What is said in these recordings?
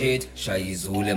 wona mashit shaya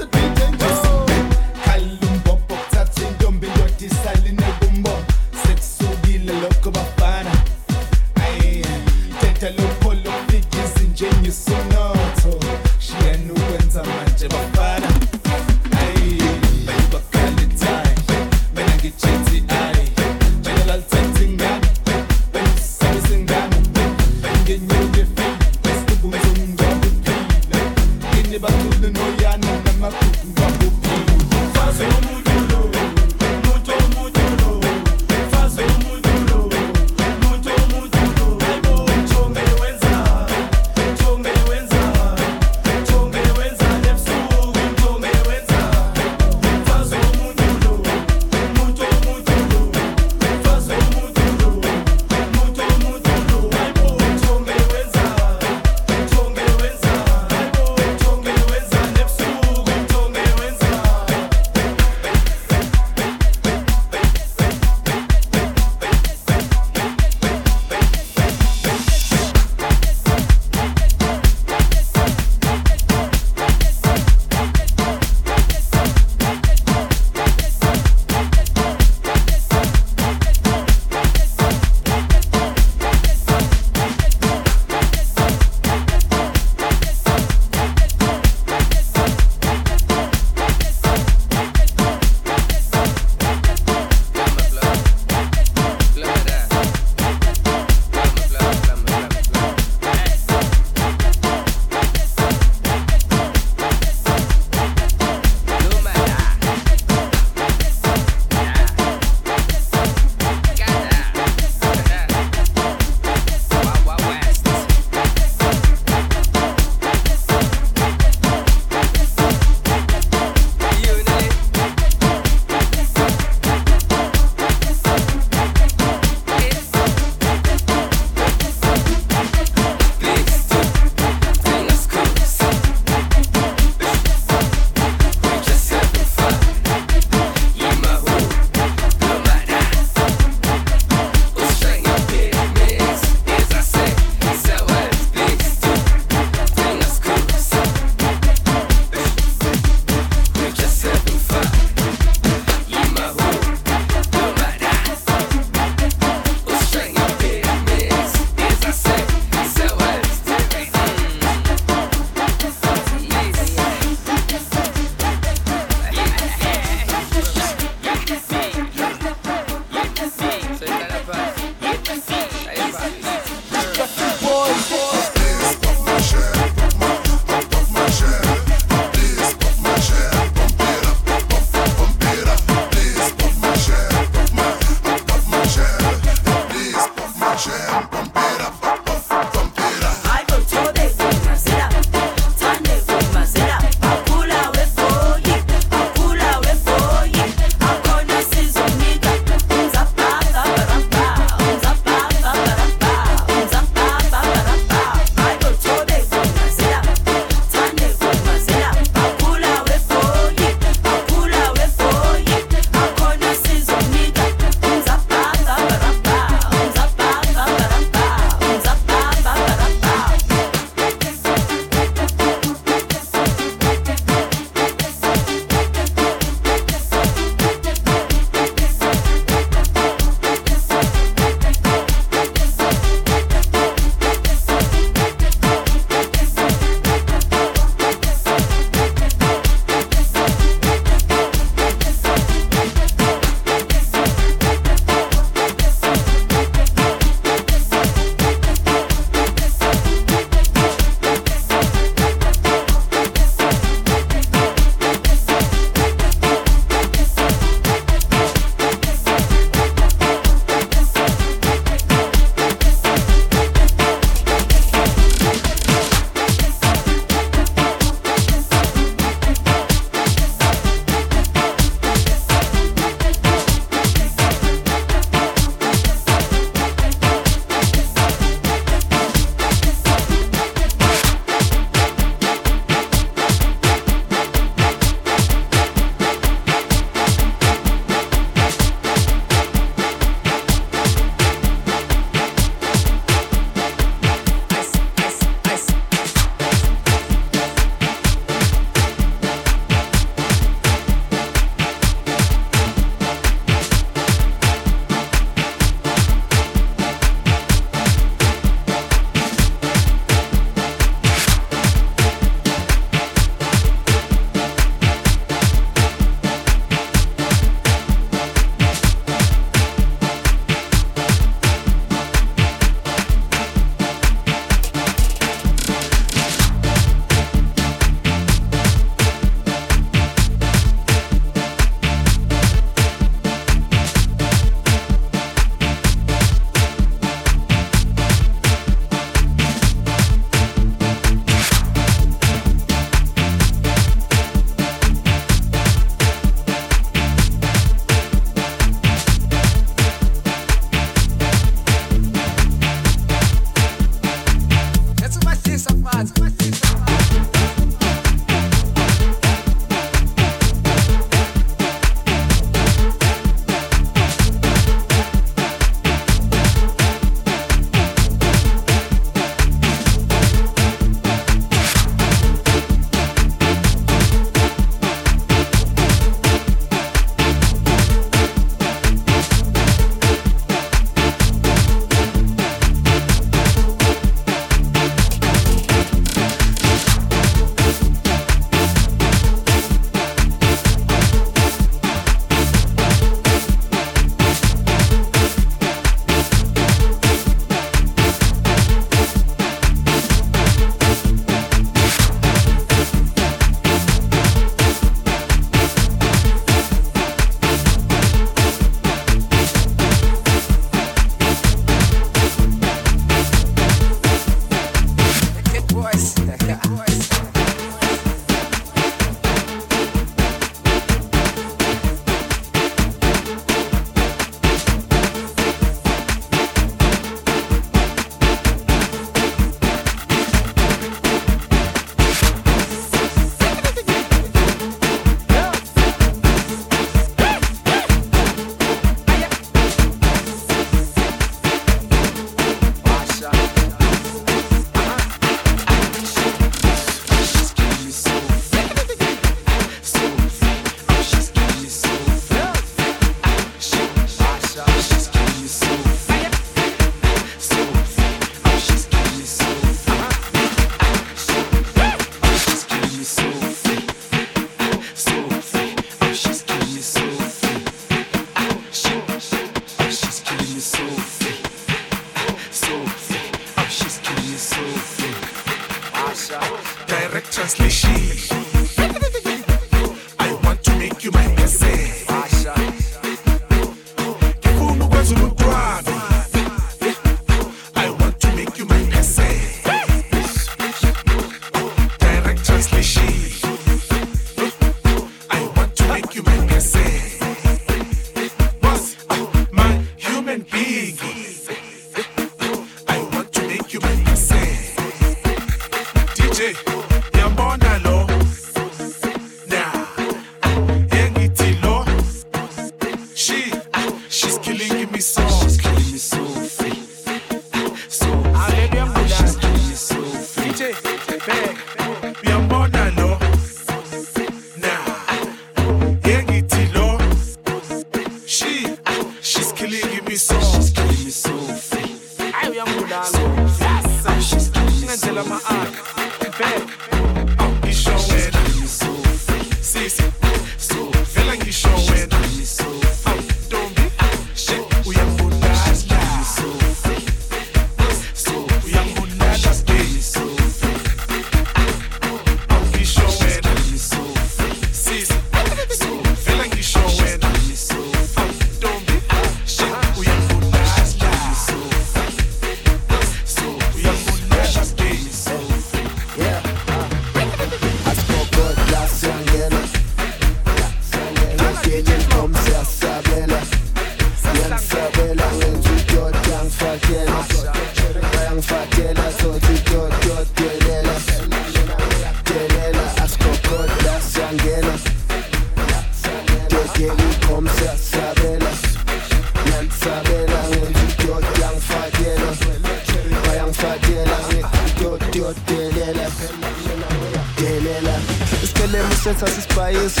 sasa sisibayisi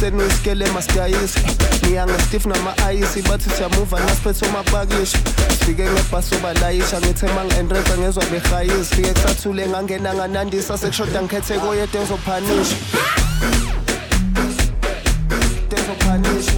senuyisikele masitayisi ngiyangestif nama-ayisi bathi siyamuva nasiphethe omapakishi sifike ngebhasi obalayisha ngithe ma ngi-enreza ngezwa behayisi fike kusathule ngangena nganandisa sekushoda ngikhethe koyede ozophanisha ozophanisha